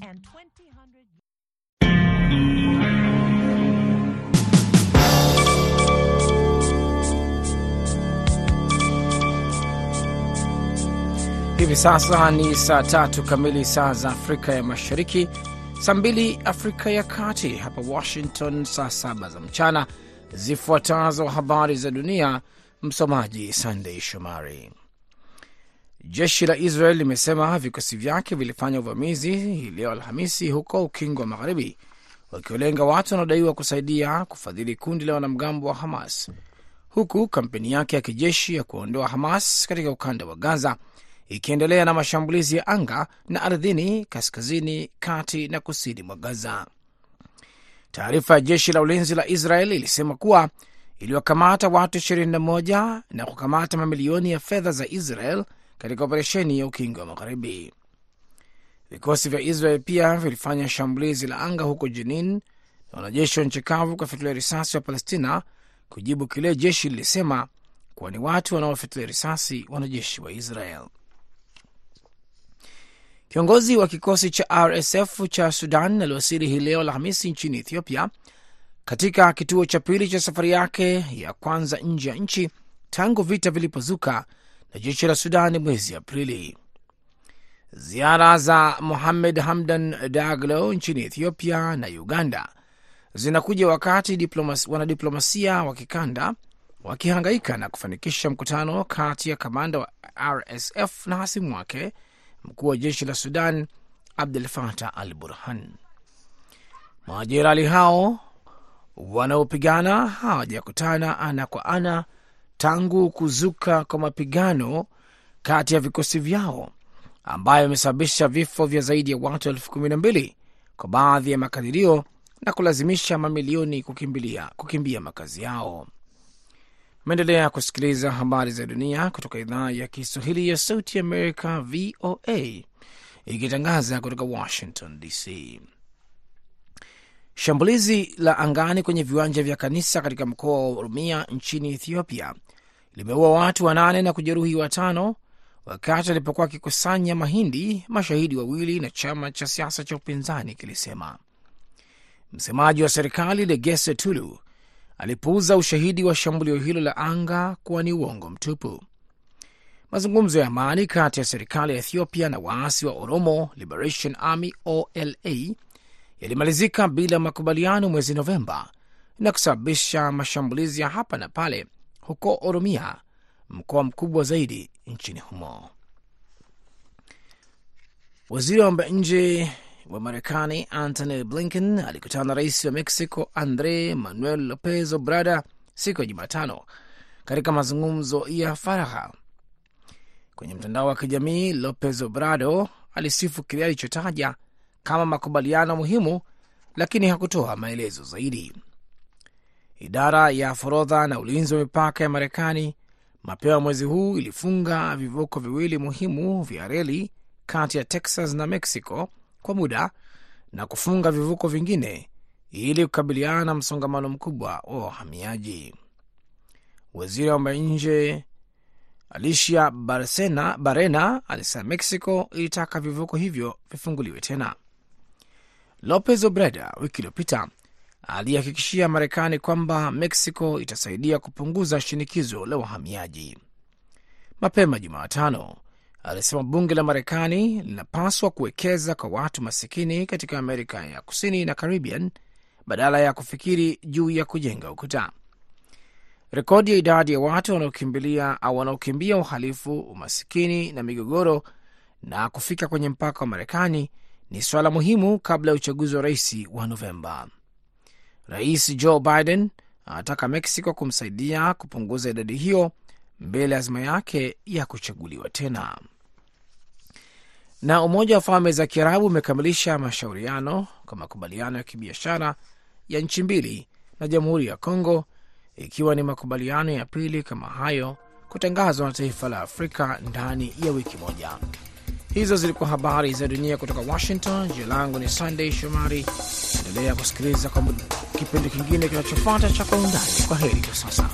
and 2000. Hivi sasa ni saa tatu kamili saa za Afrika ya Mashariki, saa mbili Afrika ya Kati, hapa Washington saa saba za mchana. Zifuatazo habari za dunia, msomaji Sandei Shomari. Jeshi la Israel limesema vikosi vyake vilifanya uvamizi hii leo Alhamisi huko Ukingo wa Magharibi, wakiwalenga watu wanaodaiwa kusaidia kufadhili kundi la wanamgambo wa Hamas, huku kampeni yake ya kijeshi ya kuondoa Hamas katika ukanda wa Gaza ikiendelea na mashambulizi ya anga na ardhini kaskazini, kati na kusini mwa Gaza. Taarifa ya jeshi la ulinzi la Israel ilisema kuwa iliwakamata watu 21 na kukamata mamilioni ya fedha za Israel katika operesheni ya ukingo wa Magharibi. Vikosi vya Israel pia vilifanya shambulizi la anga huko Jenin na wanajeshi wa nchi kavu kufyatulia risasi wa Palestina kujibu kile jeshi lilisema kuwa ni watu wanaofyatulia risasi wanajeshi wa Israel. Kiongozi wa kikosi cha RSF cha Sudan aliwasili hii leo Alhamisi nchini Ethiopia, katika kituo cha pili cha safari yake ya kwanza nje ya nchi tangu vita vilipozuka na jeshi la Sudan mwezi Aprili. Ziara za Mohamed Hamdan Daglo nchini Ethiopia na Uganda zinakuja wakati diplomas, wanadiplomasia wa kikanda wakihangaika na kufanikisha mkutano kati ya kamanda wa RSF na hasimu wake mkuu wa jeshi la Sudan Abdul Fatah al Burhan. Majenerali hao wanaopigana hawajakutana ana kwa ana tangu kuzuka kwa mapigano kati ya vikosi vyao ambayo imesababisha vifo vya zaidi ya watu elfu kumi na mbili kwa baadhi ya makadirio na kulazimisha mamilioni kukimbilia, kukimbia makazi yao. Meendelea kusikiliza habari za dunia kutoka idhaa ya Kiswahili ya Sauti Amerika, VOA, ikitangaza kutoka Washington DC. Shambulizi la angani kwenye viwanja vya kanisa katika mkoa wa Oromia nchini Ethiopia limeua watu wanane na kujeruhi watano wakati alipokuwa akikusanya mahindi, mashahidi wawili na chama cha siasa cha upinzani kilisema. Msemaji wa serikali Legese Tulu alipuuza ushahidi wa shambulio hilo la anga kuwa ni uongo mtupu. Mazungumzo ya amani kati ya serikali ya Ethiopia na waasi wa Oromo Liberation Army OLA yalimalizika bila makubaliano mwezi Novemba na kusababisha mashambulizi ya hapa na pale huko Oromia, mkoa mkubwa zaidi nchini humo. Waziri wa mambo ya nje wa Marekani Antony Blinken alikutana na rais wa Mexico Andre Manuel Lopez Obrador siku ya Jumatano katika mazungumzo ya faragha. Kwenye mtandao wa kijamii, Lopez Obrador alisifu kile alichotaja kama makubaliano muhimu, lakini hakutoa maelezo zaidi. Idara ya forodha na ulinzi wa mipaka ya Marekani mapema mwezi huu ilifunga vivuko viwili muhimu vya reli kati ya Texas na Mexico kwa muda na kufunga vivuko vingine ili kukabiliana na msongamano mkubwa wa wahamiaji. Waziri wa mambo ya nje Alicia Barsena, Barena alisema Mexico ilitaka vivuko hivyo vifunguliwe tena. Lopez Obrador wiki iliyopita alihakikishia Marekani kwamba Mexico itasaidia kupunguza shinikizo la wahamiaji. Mapema Jumatano alisema bunge la Marekani linapaswa kuwekeza kwa watu masikini katika Amerika ya Kusini na Caribbean badala ya kufikiri juu ya kujenga ukuta. Rekodi ya idadi ya watu wanaokimbilia au wanaokimbia uhalifu, umasikini na migogoro na kufika kwenye mpaka wa Marekani ni suala muhimu kabla ya uchaguzi wa rais wa Novemba. Rais Joe Biden anataka Mexico kumsaidia kupunguza idadi hiyo mbele ya azma yake ya kuchaguliwa tena. Na Umoja wa Falme za Kiarabu umekamilisha mashauriano kwa makubaliano ya kibiashara ya nchi mbili na Jamhuri ya Kongo, ikiwa ni makubaliano ya pili kama hayo kutangazwa na taifa la Afrika ndani ya wiki moja. Hizo zilikuwa habari za dunia kutoka Washington. Jina langu ni Sunday Shomari. Endelea kusikiliza kwa kipindi kingine kinachofuata cha Kwa Undani. Kwa heri kwa sasa.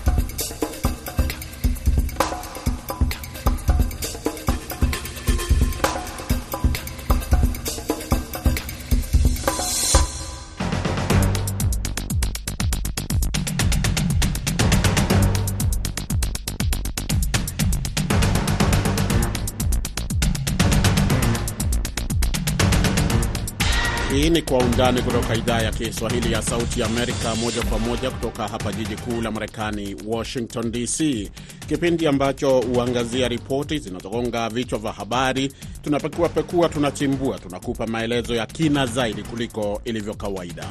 Undani kutoka idhaa ya Kiswahili ya Sauti Amerika, moja kwa moja kutoka hapa jiji kuu la Marekani, Washington DC, kipindi ambacho huangazia ripoti zinazogonga vichwa vya habari. Tunapekua pekua, tunachimbua, tunakupa maelezo ya kina zaidi kuliko ilivyo kawaida.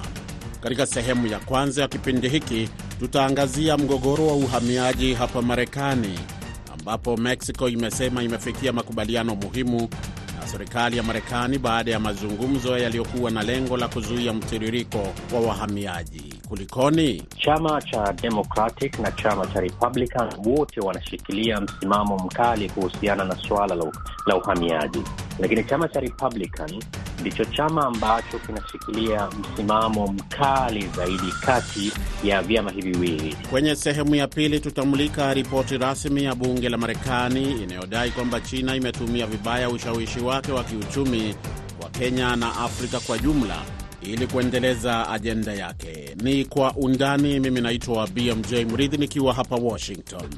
Katika sehemu ya kwanza ya kipindi hiki tutaangazia mgogoro wa uhamiaji hapa Marekani, ambapo Mexico imesema imefikia makubaliano muhimu serikali ya Marekani baada ya mazungumzo yaliyokuwa na lengo la kuzuia mtiririko wa wahamiaji. Kulikoni? Chama cha Democratic na chama cha Republican wote wanashikilia msimamo mkali kuhusiana na suala la, la uhamiaji, lakini chama cha Republican ndicho chama ambacho kinashikilia msimamo mkali zaidi kati ya vyama hivi viwili. Kwenye sehemu ya pili tutamulika ripoti rasmi ya bunge la Marekani inayodai kwamba China imetumia vibaya ushawishi wake wa kiuchumi wa Kenya na Afrika kwa jumla ili kuendeleza ajenda yake. Ni kwa undani. Mimi naitwa BMJ Mridhi nikiwa hapa Washington.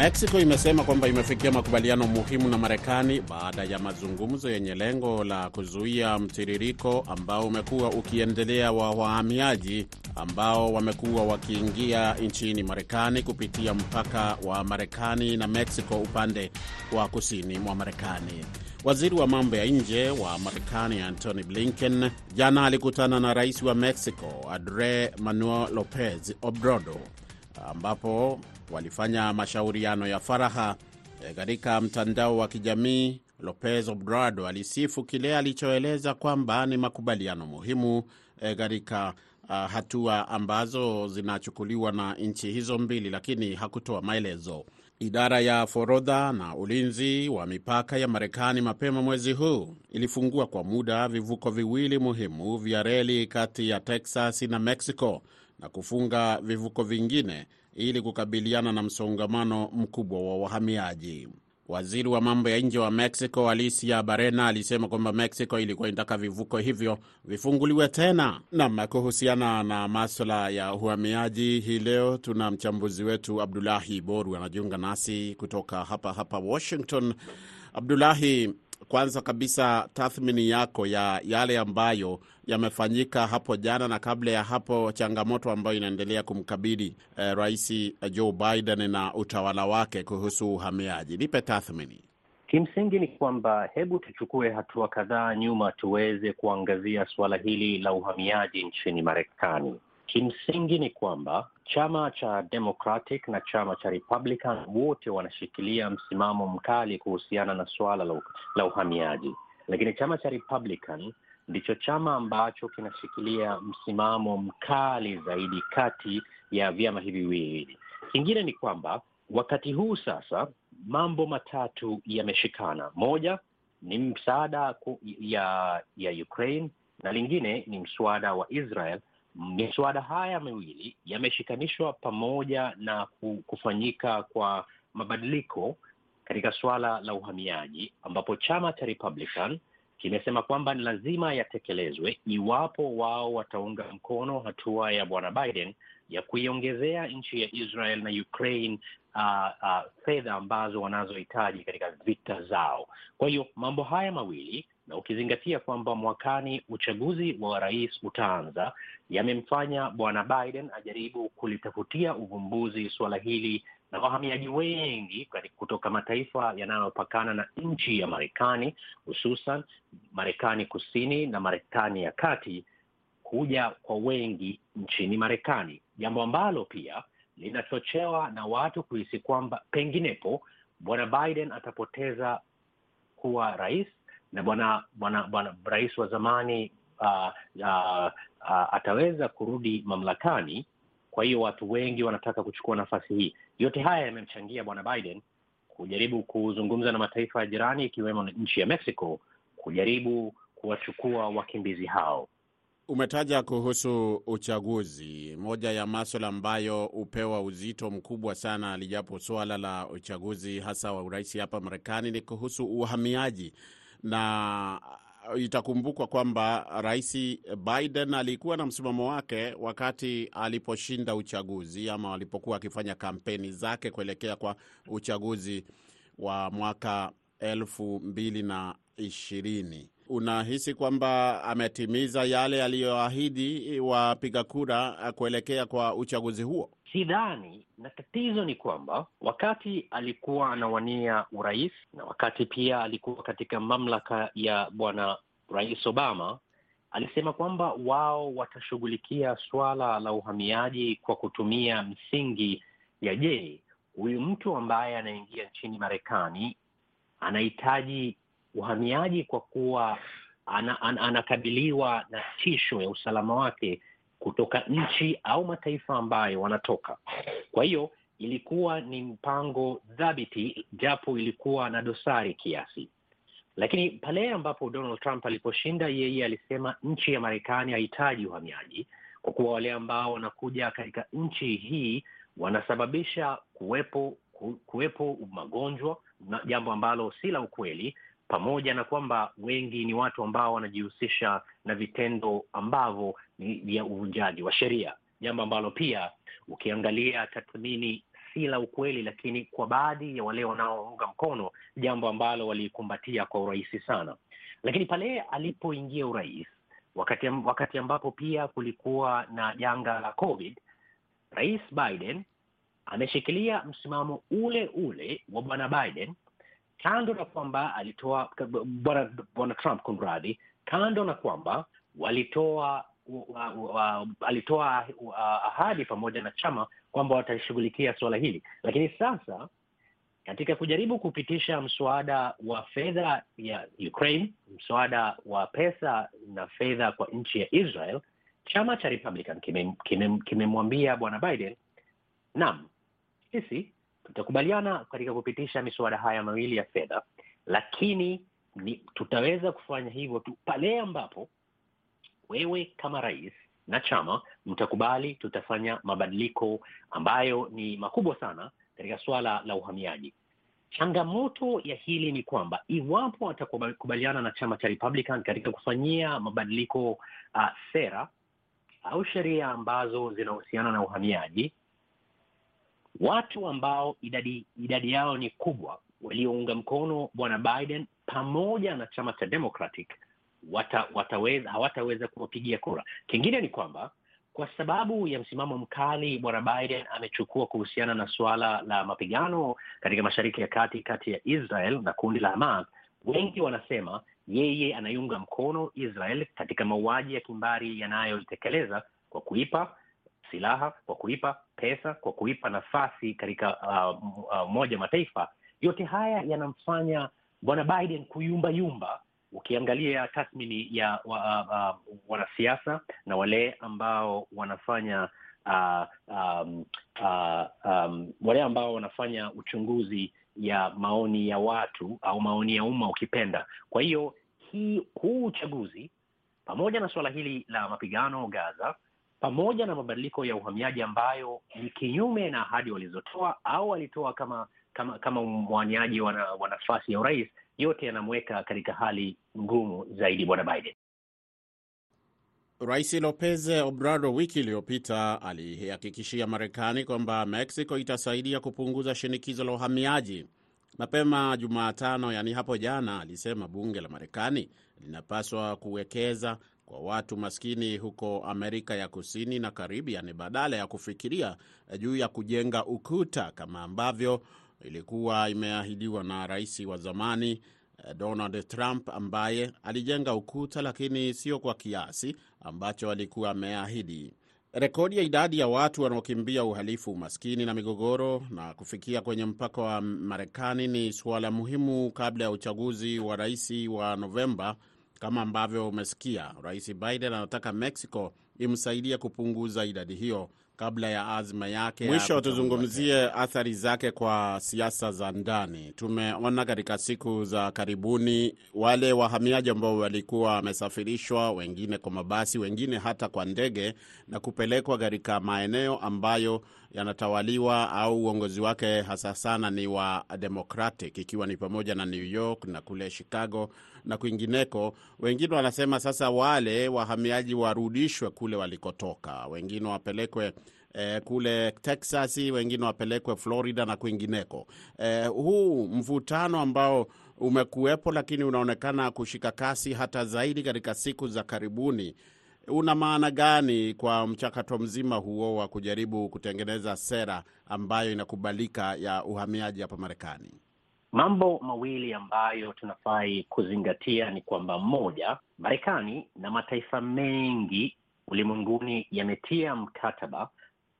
Mexico imesema kwamba imefikia makubaliano muhimu na Marekani baada ya mazungumzo yenye lengo la kuzuia mtiririko ambao umekuwa ukiendelea wa wahamiaji ambao wamekuwa wakiingia nchini Marekani kupitia mpaka wa Marekani na Mexico upande wa kusini mwa Marekani. Waziri wa mambo ya nje wa Marekani Antony Blinken jana alikutana na rais wa Mexico Andres Manuel Lopez Obrador ambapo walifanya mashauriano ya faraha katika mtandao wa kijamii. Lopez Obrador alisifu kile alichoeleza kwamba ni makubaliano muhimu katika uh, hatua ambazo zinachukuliwa na nchi hizo mbili, lakini hakutoa maelezo. Idara ya forodha na ulinzi wa mipaka ya Marekani mapema mwezi huu ilifungua kwa muda vivuko viwili muhimu vya reli kati ya Texas na Mexico na kufunga vivuko vingine ili kukabiliana na msongamano mkubwa wa wahamiaji. Waziri wa mambo ya nje wa Mexico Alicia Barena alisema kwamba Mexico ilikuwa inataka vivuko hivyo vifunguliwe tena. Nam, kuhusiana na maswala ya uhamiaji, hii leo tuna mchambuzi wetu Abdulahi Boru anajiunga nasi kutoka hapa hapa Washington. Abdulahi, kwanza kabisa tathmini yako ya yale ambayo yamefanyika hapo jana na kabla ya hapo, changamoto ambayo inaendelea kumkabili eh, Rais Joe Biden na utawala wake kuhusu uhamiaji. Nipe tathmini. Kimsingi ni kwamba hebu tuchukue hatua kadhaa nyuma tuweze kuangazia suala hili la uhamiaji nchini Marekani. Kimsingi ni kwamba chama cha Democratic na chama cha Republican wote wanashikilia msimamo mkali kuhusiana na suala la, uhamiaji, lakini chama cha Republican ndicho chama ambacho kinashikilia msimamo mkali zaidi kati ya vyama hivi viwili. Kingine ni kwamba wakati huu sasa mambo matatu yameshikana. Moja ni msaada ya ya Ukraine na lingine ni mswada wa Israel. Miswada haya miwili yameshikanishwa pamoja na kufanyika kwa mabadiliko katika suala la uhamiaji, ambapo chama cha Republican kimesema kwamba ni lazima yatekelezwe iwapo wao wataunga mkono hatua ya bwana Biden ya kuiongezea nchi ya Israel na Ukraine uh, uh, fedha ambazo wanazohitaji katika vita zao. Kwa hiyo mambo haya mawili na ukizingatia kwamba mwakani uchaguzi wa rais utaanza, yamemfanya bwana Biden ajaribu kulitafutia uvumbuzi suala hili na wahamiaji wengi kutoka mataifa yanayopakana na nchi ya Marekani, hususan Marekani kusini na Marekani ya kati kuja kwa wengi nchini Marekani, jambo ambalo pia linachochewa na watu kuhisi kwamba penginepo bwana Biden atapoteza kuwa rais na bwana bwana bwana rais wa zamani uh, uh, uh, ataweza kurudi mamlakani. Kwa hiyo watu wengi wanataka kuchukua nafasi hii. Yote haya yamemchangia bwana Biden kujaribu kuzungumza na mataifa ya jirani ikiwemo nchi ya Mexico kujaribu kuwachukua wakimbizi hao. Umetaja kuhusu uchaguzi. Moja ya maswala ambayo hupewa uzito mkubwa sana, lijapo swala la uchaguzi hasa wa urais hapa Marekani, ni kuhusu uhamiaji na itakumbukwa kwamba Rais Biden alikuwa na msimamo wake wakati aliposhinda uchaguzi ama alipokuwa akifanya kampeni zake kuelekea kwa uchaguzi wa mwaka elfu mbili na ishirini. Unahisi kwamba ametimiza yale aliyoahidi wapiga kura kuelekea kwa uchaguzi huo? Sidhani, na tatizo ni kwamba wakati alikuwa anawania urais na wakati pia alikuwa katika mamlaka ya bwana Rais Obama, alisema kwamba wao watashughulikia suala la uhamiaji kwa kutumia msingi ya je, huyu mtu ambaye anaingia nchini Marekani anahitaji uhamiaji kwa kuwa ana, an, anakabiliwa na tisho ya usalama wake kutoka nchi au mataifa ambayo wanatoka. Kwa hiyo ilikuwa ni mpango thabiti, japo ilikuwa na dosari kiasi. Lakini pale ambapo Donald Trump aliposhinda, yeye alisema nchi ya Marekani hahitaji uhamiaji kwa kuwa wale ambao wanakuja katika nchi hii wanasababisha kuwepo kuwepo magonjwa jambo ambalo si la ukweli, pamoja na kwamba wengi ni watu ambao wanajihusisha na vitendo ambavyo ni vya uvunjaji wa sheria, jambo ambalo pia ukiangalia tathmini si la ukweli, lakini kwa baadhi ya wale wanaounga mkono, jambo ambalo walikumbatia kwa urahisi sana. Lakini pale alipoingia urais, wakati, wakati ambapo pia kulikuwa na janga la COVID, Rais Biden ameshikilia msimamo ule ule wa bwana Biden, kando na kwamba alitoa bwana bwana Trump, kunradi, kando na kwamba walitoa wa, wa, alitoa ahadi pamoja na chama kwamba watashughulikia suala hili, lakini sasa katika kujaribu kupitisha mswada wa fedha ya Ukraine, mswada wa pesa na fedha kwa nchi ya Israel, chama cha Republican kimemwambia kime bwana Biden, naam, sisi tutakubaliana katika kupitisha miswada haya mawili ya fedha, lakini ni, tutaweza kufanya hivyo tu pale ambapo wewe kama rais na chama mtakubali tutafanya mabadiliko ambayo ni makubwa sana katika suala la uhamiaji. Changamoto ya hili ni kwamba iwapo watakubaliana na chama cha Republican katika kufanyia mabadiliko uh, sera au sheria ambazo zinahusiana na uhamiaji, watu ambao idadi idadi yao ni kubwa waliounga mkono bwana Biden pamoja na chama cha Democratic wata, wataweza hawataweza kuwapigia kura. Kingine ni kwamba kwa sababu ya msimamo mkali bwana Biden amechukua kuhusiana na suala la mapigano katika Mashariki ya Kati kati ya Israel na kundi la Hamas, wengi wanasema yeye anaiunga mkono Israel katika mauaji ya kimbari yanayoitekeleza kwa kuipa silaha, kwa kuipa pesa, kwa kuipa nafasi katika uh, uh, Mataifa. Yote haya yanamfanya bwana Biden kuyumbayumba ukiangalia tathmini ya uh, uh, wanasiasa na wale ambao wanafanya uh, um, uh, um, wale ambao wanafanya uchunguzi ya maoni ya watu au maoni ya umma ukipenda. Kwa hiyo hii huu uchaguzi pamoja na suala hili la mapigano Gaza pamoja na mabadiliko ya uhamiaji ambayo ni kinyume na ahadi walizotoa au walitoa kama kama kama mwaniaji wa nafasi ya urais yote yanamweka katika hali ngumu zaidi bwana Biden. Rais Lopez Obrador wiki iliyopita alihakikishia Marekani kwamba Mexico itasaidia kupunguza shinikizo la uhamiaji. Mapema Jumatano, yaani hapo jana, alisema bunge la Marekani linapaswa kuwekeza kwa watu maskini huko Amerika ya Kusini na Karibian badala ya kufikiria juu ya kujenga ukuta kama ambavyo ilikuwa imeahidiwa na rais wa zamani Donald Trump ambaye alijenga ukuta lakini sio kwa kiasi ambacho alikuwa ameahidi. Rekodi ya idadi ya watu wanaokimbia uhalifu, umaskini na migogoro na kufikia kwenye mpaka wa Marekani ni suala muhimu kabla ya uchaguzi wa rais wa Novemba. Kama ambavyo umesikia, Rais Biden anataka Mexico imsaidie kupunguza idadi hiyo kabla ya azma yake. Mwisho tuzungumzie athari zake kwa siasa za ndani. Tumeona katika siku za karibuni wale wahamiaji ambao walikuwa wamesafirishwa, wengine kwa mabasi, wengine hata kwa ndege, na kupelekwa katika maeneo ambayo yanatawaliwa au uongozi wake hasa sana ni wa Democratic, ikiwa ni pamoja na New York na kule Chicago na kwingineko. Wengine wanasema sasa wale wahamiaji warudishwe kule walikotoka, wengine wapelekwe eh, kule Texas, wengine wapelekwe Florida na kwingineko. Eh, huu mvutano ambao umekuwepo lakini unaonekana kushika kasi hata zaidi katika siku za karibuni una maana gani kwa mchakato mzima huo wa kujaribu kutengeneza sera ambayo inakubalika ya uhamiaji hapa Marekani? Mambo mawili ambayo tunafai kuzingatia ni kwamba, moja, Marekani na mataifa mengi ulimwenguni yametia mkataba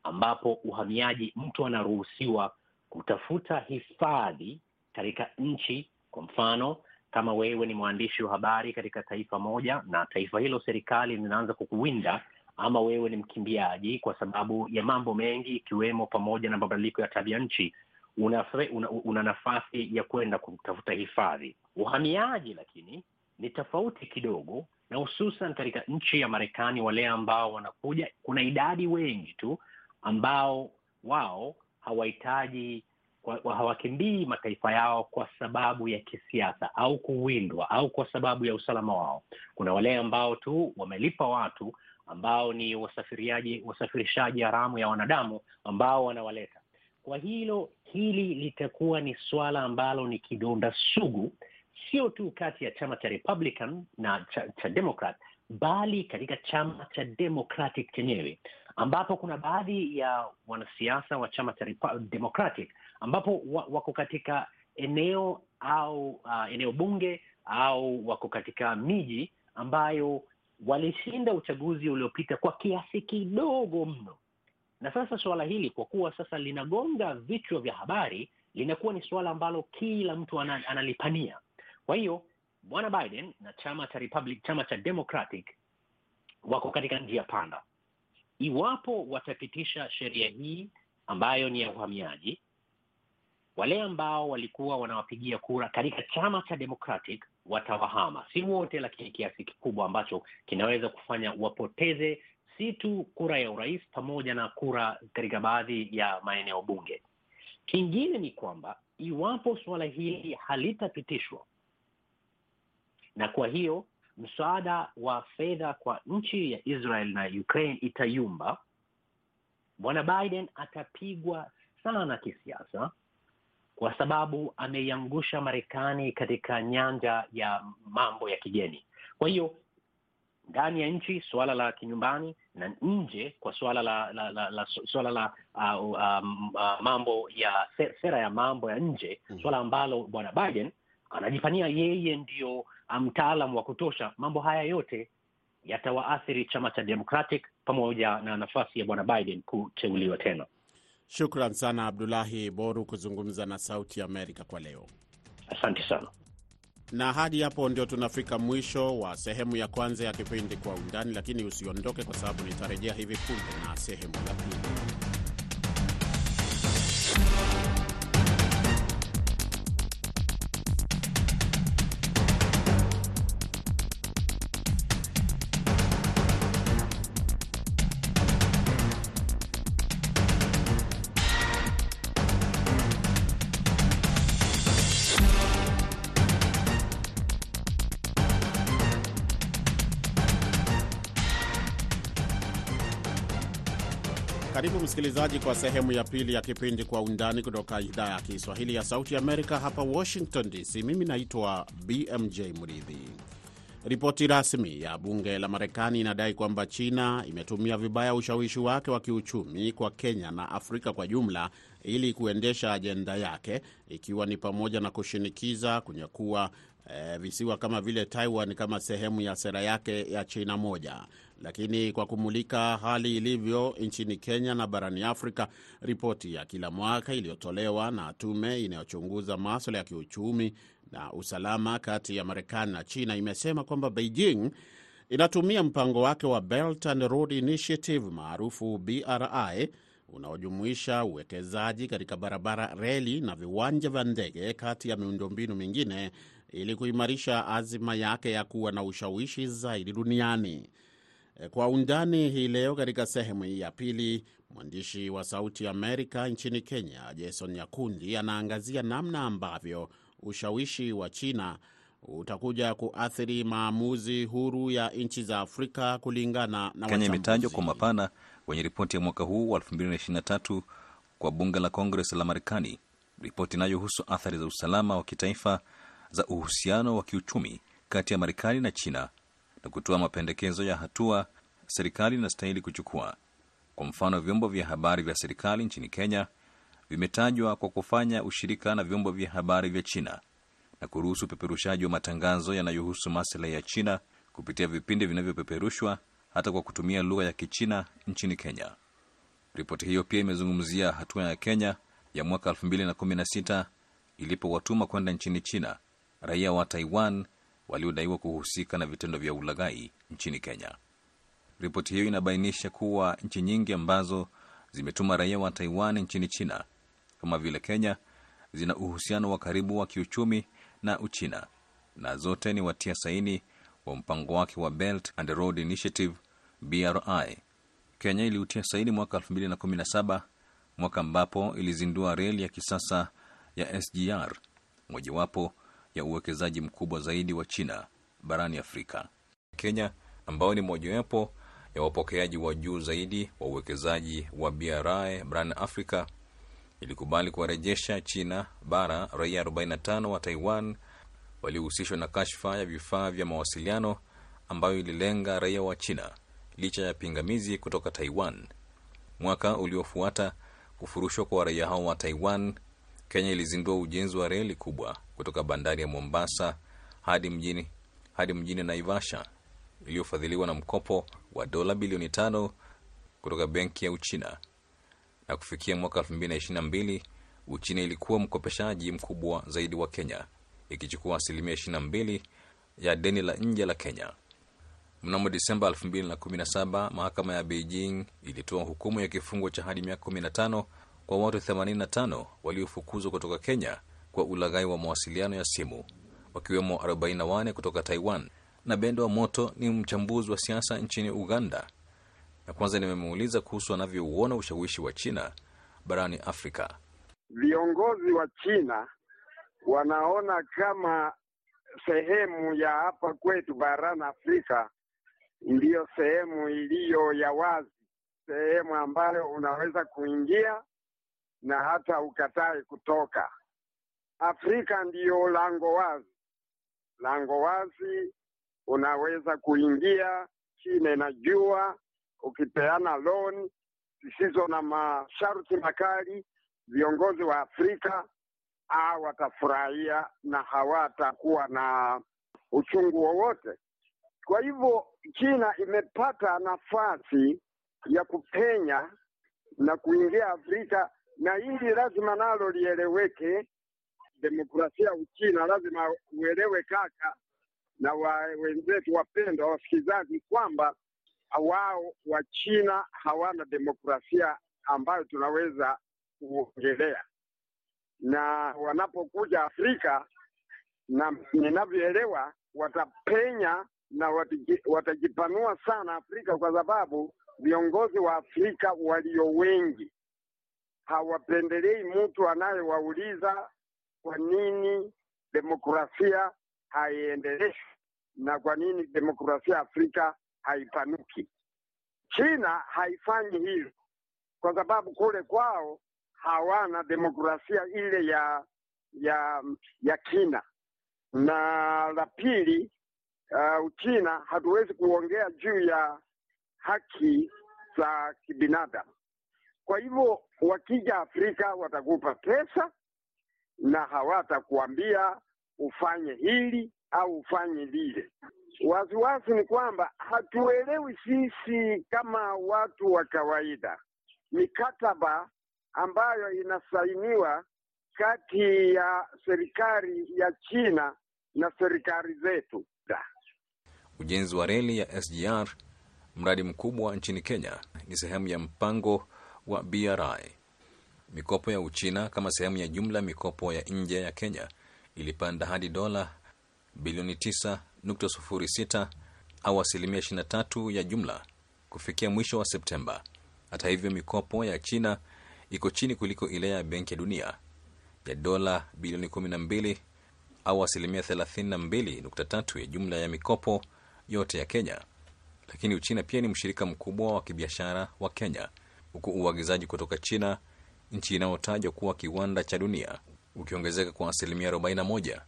ambapo uhamiaji, mtu anaruhusiwa kutafuta hifadhi katika nchi. Kwa mfano, kama wewe ni mwandishi wa habari katika taifa moja na taifa hilo serikali linaanza kukuwinda, ama wewe ni mkimbiaji kwa sababu ya mambo mengi ikiwemo pamoja na mabadiliko ya tabia nchi, una, una, una nafasi ya kwenda kutafuta hifadhi. Uhamiaji lakini ni tofauti kidogo, na hususan katika nchi ya Marekani, wale ambao wanakuja, kuna idadi wengi tu ambao wao hawahitaji hawakimbii mataifa yao kwa sababu ya kisiasa au kuwindwa au kwa sababu ya usalama wao. Kuna wale ambao tu wamelipa watu ambao ni wasafiriaji, wasafirishaji haramu ya wanadamu ambao wanawaleta. Kwa hilo hili litakuwa ni suala ambalo ni kidonda sugu, sio tu kati ya chama cha Republican na cha, cha Democrat, bali katika chama cha Democratic chenyewe ambapo kuna baadhi ya wanasiasa wa chama cha Democratic ambapo wako katika eneo au uh, eneo bunge au wako katika miji ambayo walishinda uchaguzi uliopita kwa kiasi kidogo mno, na sasa suala hili kwa kuwa sasa linagonga vichwa vya habari, linakuwa ni suala ambalo kila mtu analipania. Kwa hiyo bwana Biden na chama cha Republic, chama cha Democratic wako katika njia panda. Iwapo watapitisha sheria hii ambayo ni ya uhamiaji, wale ambao walikuwa wanawapigia kura katika chama cha Democratic watawahama, si wote, lakini kiasi kikubwa ambacho kinaweza kufanya wapoteze si tu kura ya urais pamoja na kura katika baadhi ya maeneo bunge. Kingine ni kwamba iwapo suala hili halitapitishwa, na kwa hiyo msaada wa fedha kwa nchi ya Israel na Ukraine itayumba, bwana Biden atapigwa sana kisiasa, kwa sababu ameiangusha Marekani katika nyanja ya mambo ya kigeni. Kwa hiyo ndani ya nchi suala la kinyumbani na nje kwa suala la, la, la, la suala la uh, um, uh, mambo ya sera ya mambo ya nje mm, suala ambalo bwana Biden anajifanyia yeye ndio mtaalam wa kutosha. Mambo haya yote yatawaathiri chama cha Democratic pamoja na nafasi ya bwana Biden kuteuliwa tena. Shukran sana Abdulahi Boru kuzungumza na Sauti ya Amerika kwa leo. Asante sana. Na hadi hapo ndio tunafika mwisho wa sehemu ya kwanza ya kipindi Kwa Undani, lakini usiondoke, kwa sababu nitarejea hivi punde na sehemu ya pili. Msikilizaji, kwa sehemu ya pili ya kipindi Kwa Undani kutoka idhaa ya Kiswahili ya Sauti Amerika, hapa Washington DC. Mimi naitwa BMJ Mridhi. Ripoti rasmi ya bunge la Marekani inadai kwamba China imetumia vibaya ushawishi wake wa kiuchumi kwa Kenya na Afrika kwa jumla ili kuendesha ajenda yake, ikiwa ni pamoja na kushinikiza kunyakua eh, visiwa kama vile Taiwan kama sehemu ya sera yake ya China moja. Lakini kwa kumulika hali ilivyo nchini Kenya na barani Afrika, ripoti ya kila mwaka iliyotolewa na tume inayochunguza maswala ya kiuchumi na usalama kati ya Marekani na China imesema kwamba Beijing inatumia mpango wake wa Belt and Road Initiative maarufu BRI unaojumuisha uwekezaji katika barabara, reli na viwanja vya ndege kati ya miundombinu mingine ili kuimarisha azima yake ya kuwa na ushawishi zaidi duniani. Kwa undani hii leo, katika sehemu hii ya pili, mwandishi wa Sauti Amerika nchini Kenya Jason Nyakundi anaangazia namna ambavyo ushawishi wa China utakuja kuathiri maamuzi huru ya nchi za Afrika kulingana na Kenya imetajwa kwa mapana kwenye ripoti ya mwaka huu wa 2023 kwa bunge la Kongres la Marekani, ripoti inayohusu athari za usalama wa kitaifa za uhusiano wa kiuchumi kati ya Marekani na China na kutoa mapendekezo ya hatua serikali inastahili kuchukua. Kwa mfano, vyombo vya habari vya serikali nchini Kenya vimetajwa kwa kufanya ushirika na vyombo vya habari vya China na kuruhusu upeperushaji wa matangazo yanayohusu maslahi ya China kupitia vipindi vinavyopeperushwa hata kwa kutumia lugha ya Kichina nchini Kenya. Ripoti hiyo pia imezungumzia hatua ya Kenya ya mwaka 2016 ilipowatuma kwenda nchini China raia wa Taiwan waliodaiwa kuhusika na vitendo vya ulaghai nchini Kenya. Ripoti hiyo inabainisha kuwa nchi nyingi ambazo zimetuma raia wa Taiwan nchini China kama vile Kenya zina uhusiano wa karibu wa kiuchumi na Uchina na zote ni watia saini wa mpango wake wa Belt and Road Initiative BRI. Kenya iliutia saini mwaka 2017, mwaka ambapo ilizindua reli ya kisasa ya SGR, mojawapo ya uwekezaji mkubwa zaidi wa China barani Afrika. Kenya ambayo ni mojawapo ya wapokeaji wa juu zaidi wa uwekezaji wa BRI barani Afrika ilikubali kuwarejesha China bara raia 45 wa Taiwan waliohusishwa na kashfa ya vifaa vya mawasiliano ambayo ililenga raia wa China licha ya pingamizi kutoka Taiwan. Mwaka uliofuata kufurushwa kwa raia hao wa Taiwan, Kenya ilizindua ujenzi wa reli kubwa kutoka bandari ya Mombasa hadi mjini, hadi mjini Naivasha iliyofadhiliwa na mkopo wa dola bilioni tano kutoka benki ya Uchina na kufikia mwaka 2022 Uchina ilikuwa mkopeshaji mkubwa zaidi wa Kenya ikichukua asilimia 22 ya deni la nje la Kenya. Mnamo Disemba 2017 mahakama ya Beijing ilitoa hukumu ya kifungo cha hadi miaka 15 kwa watu 85 waliofukuzwa kutoka Kenya kwa ulaghai wa mawasiliano ya simu, wakiwemo 44 kutoka Taiwan. Na Bendo wa Moto ni mchambuzi wa siasa nchini Uganda na kwanza nimemuuliza kuhusu anavyouona ushawishi wa China barani Afrika. Viongozi wa China wanaona kama sehemu ya hapa kwetu barani Afrika ndiyo sehemu iliyo ya wazi, sehemu ambayo unaweza kuingia na hata ukatae kutoka. Afrika ndiyo lango wazi, lango wazi, unaweza kuingia. China inajua ukipeana loan zisizo na masharti makali, viongozi wa Afrika a watafurahia na hawatakuwa na uchungu wowote. Kwa hivyo China imepata nafasi ya kupenya na kuingia Afrika, na hili lazima nalo lieleweke. Demokrasia Uchina lazima uelewe kaka, na wa wenzetu wapendwa wasikilizaji, kwamba wao Wachina hawana demokrasia ambayo tunaweza kuongelea, na wanapokuja Afrika na ninavyoelewa, watapenya na watajipanua sana Afrika, kwa sababu viongozi wa Afrika walio wengi. Hawapendelei mtu anayewauliza kwa nini demokrasia haiendeleshwi na kwa nini demokrasia Afrika haipanuki. China haifanyi hilo kwa sababu kule kwao hawana demokrasia ile ya ya ya kina. Na la pili, uh, Uchina hatuwezi kuongea juu ya haki za kibinadamu. Kwa hivyo wakija Afrika watakupa pesa na hawatakuambia ufanye hili au ufanye lile. Wasiwasi ni kwamba hatuelewi sisi kama watu wa kawaida mikataba ambayo inasainiwa kati ya serikali ya China na serikali zetu. Ujenzi wa reli ya SGR, mradi mkubwa nchini Kenya, ni sehemu ya mpango wa BRI. Mikopo ya Uchina kama sehemu ya jumla mikopo ya nje ya Kenya ilipanda hadi dola bilioni 9.06 au asilimia 23 ya jumla kufikia mwisho wa Septemba. Hata hivyo, mikopo ya China iko chini kuliko ile ya Benki ya Dunia ya dola bilioni 12 au asilimia 32.3 ya jumla ya mikopo yote ya Kenya. Lakini Uchina pia ni mshirika mkubwa wa kibiashara wa Kenya, huku uagizaji kutoka China, nchi inayotajwa kuwa kiwanda cha dunia, ukiongezeka kwa asilimia 41.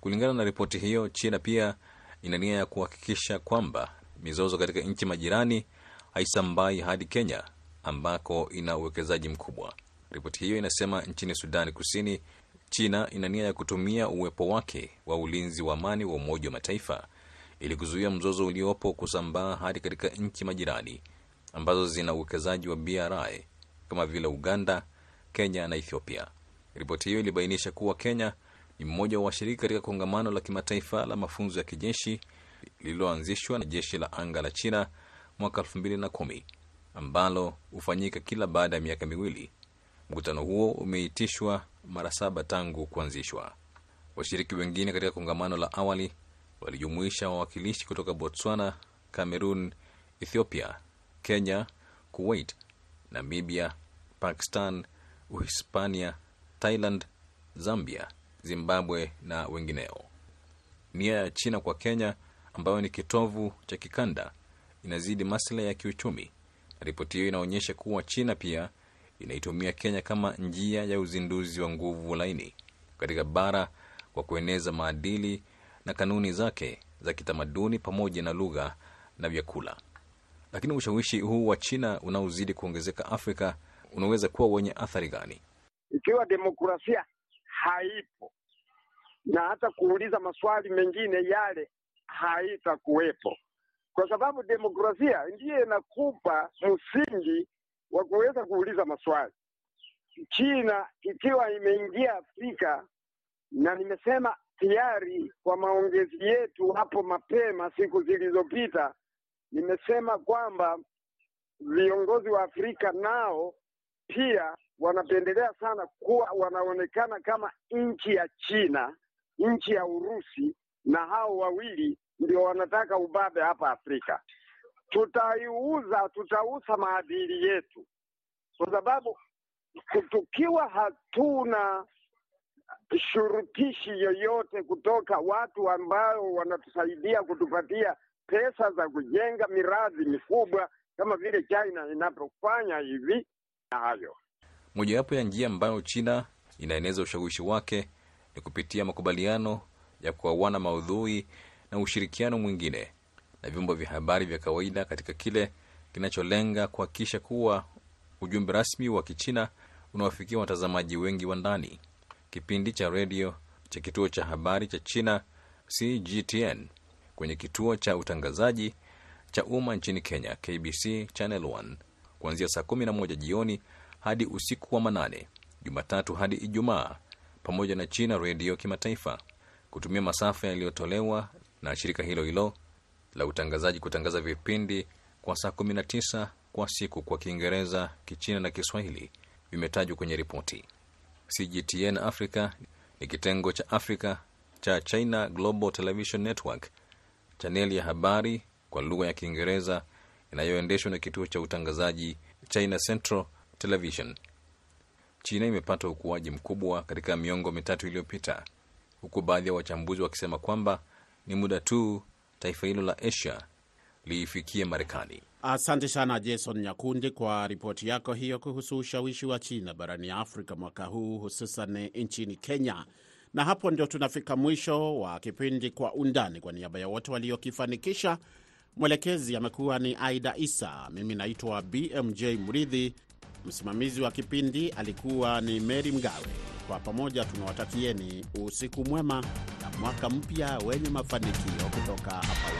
Kulingana na ripoti hiyo, China pia ina nia ya kuhakikisha kwamba mizozo katika nchi majirani haisambai hadi Kenya ambako ina uwekezaji mkubwa. Ripoti hiyo inasema nchini Sudani Kusini, China ina nia ya kutumia uwepo wake wa ulinzi wa amani wa Umoja wa Mataifa ili kuzuia mzozo uliopo kusambaa hadi katika nchi majirani ambazo zina uwekezaji wa BRI kama vile Uganda, Kenya na Ethiopia. Ripoti hiyo ilibainisha kuwa Kenya ni mmoja wa washiriki katika kongamano la kimataifa la mafunzo ya kijeshi lililoanzishwa na jeshi la anga la China mwaka 2010 ambalo hufanyika kila baada ya miaka miwili. Mkutano huo umeitishwa mara saba tangu kuanzishwa. Washiriki wengine katika kongamano la awali walijumuisha wawakilishi kutoka Botswana, Cameroon, Ethiopia, Kenya, Kuwait, Namibia, Pakistan, Uhispania, Thailand, Zambia, Zimbabwe na wengineo. Nia ya China kwa Kenya, ambayo ni kitovu cha kikanda, inazidi maslahi ya kiuchumi, ripoti hiyo inaonyesha kuwa China pia inaitumia Kenya kama njia ya uzinduzi wa nguvu laini katika bara kwa kueneza maadili na kanuni zake za kitamaduni pamoja na lugha na vyakula. Lakini ushawishi huu wa China unaozidi kuongezeka Afrika unaweza kuwa wenye athari gani? Ikiwa demokrasia haipo na hata kuuliza maswali mengine yale haitakuwepo, kwa sababu demokrasia ndiyo inakupa msingi wa kuweza kuuliza maswali. China ikiwa imeingia Afrika, na nimesema tayari kwa maongezi yetu hapo mapema siku zilizopita, nimesema kwamba viongozi wa Afrika nao pia wanapendelea sana kuwa wanaonekana kama nchi ya China, nchi ya Urusi, na hao wawili ndio wanataka ubabe hapa Afrika. Tutaiuza, tutauza maadili yetu, kwa sababu tukiwa hatuna shurutishi yoyote kutoka watu ambao wanatusaidia kutupatia pesa za kujenga miradi mikubwa kama vile China inavyofanya hivi hayo. Mojawapo ya njia ambayo China inaeneza ushawishi wake ni kupitia makubaliano ya kuawana maudhui na ushirikiano mwingine na vyombo vya habari vya kawaida katika kile kinacholenga kuhakikisha kuwa ujumbe rasmi wa Kichina unawafikia watazamaji wengi wa ndani. Kipindi cha redio cha kituo cha habari cha China CGTN kwenye kituo cha utangazaji cha umma nchini Kenya KBC Channel 1 kuanzia saa 11 jioni hadi usiku wa manane Jumatatu hadi Ijumaa, pamoja na China redio kimataifa kutumia masafa yaliyotolewa na shirika hilo hilo la utangazaji kutangaza vipindi kwa saa 19 kwa siku kwa Kiingereza, Kichina na Kiswahili vimetajwa kwenye ripoti. CGTN Africa ni kitengo cha Afrika cha China Global Television Network, chaneli ya habari kwa lugha ya Kiingereza inayoendeshwa na kituo cha utangazaji China Central Television. China imepata ukuaji mkubwa katika miongo mitatu iliyopita, huku baadhi ya wachambuzi wakisema kwamba ni muda tu taifa hilo la Asia liifikie Marekani. Asante sana Jason Nyakundi kwa ripoti yako hiyo kuhusu ushawishi wa China barani Afrika mwaka huu, hususan nchini Kenya. Na hapo ndio tunafika mwisho wa kipindi Kwa Undani. Kwa niaba ya wote waliokifanikisha, mwelekezi amekuwa ni Aida Isa, mimi naitwa BMJ Mridhi, msimamizi wa kipindi alikuwa ni Meri Mgawe. Kwa pamoja tunawatakieni usiku mwema na mwaka mpya wenye mafanikio kutoka hapa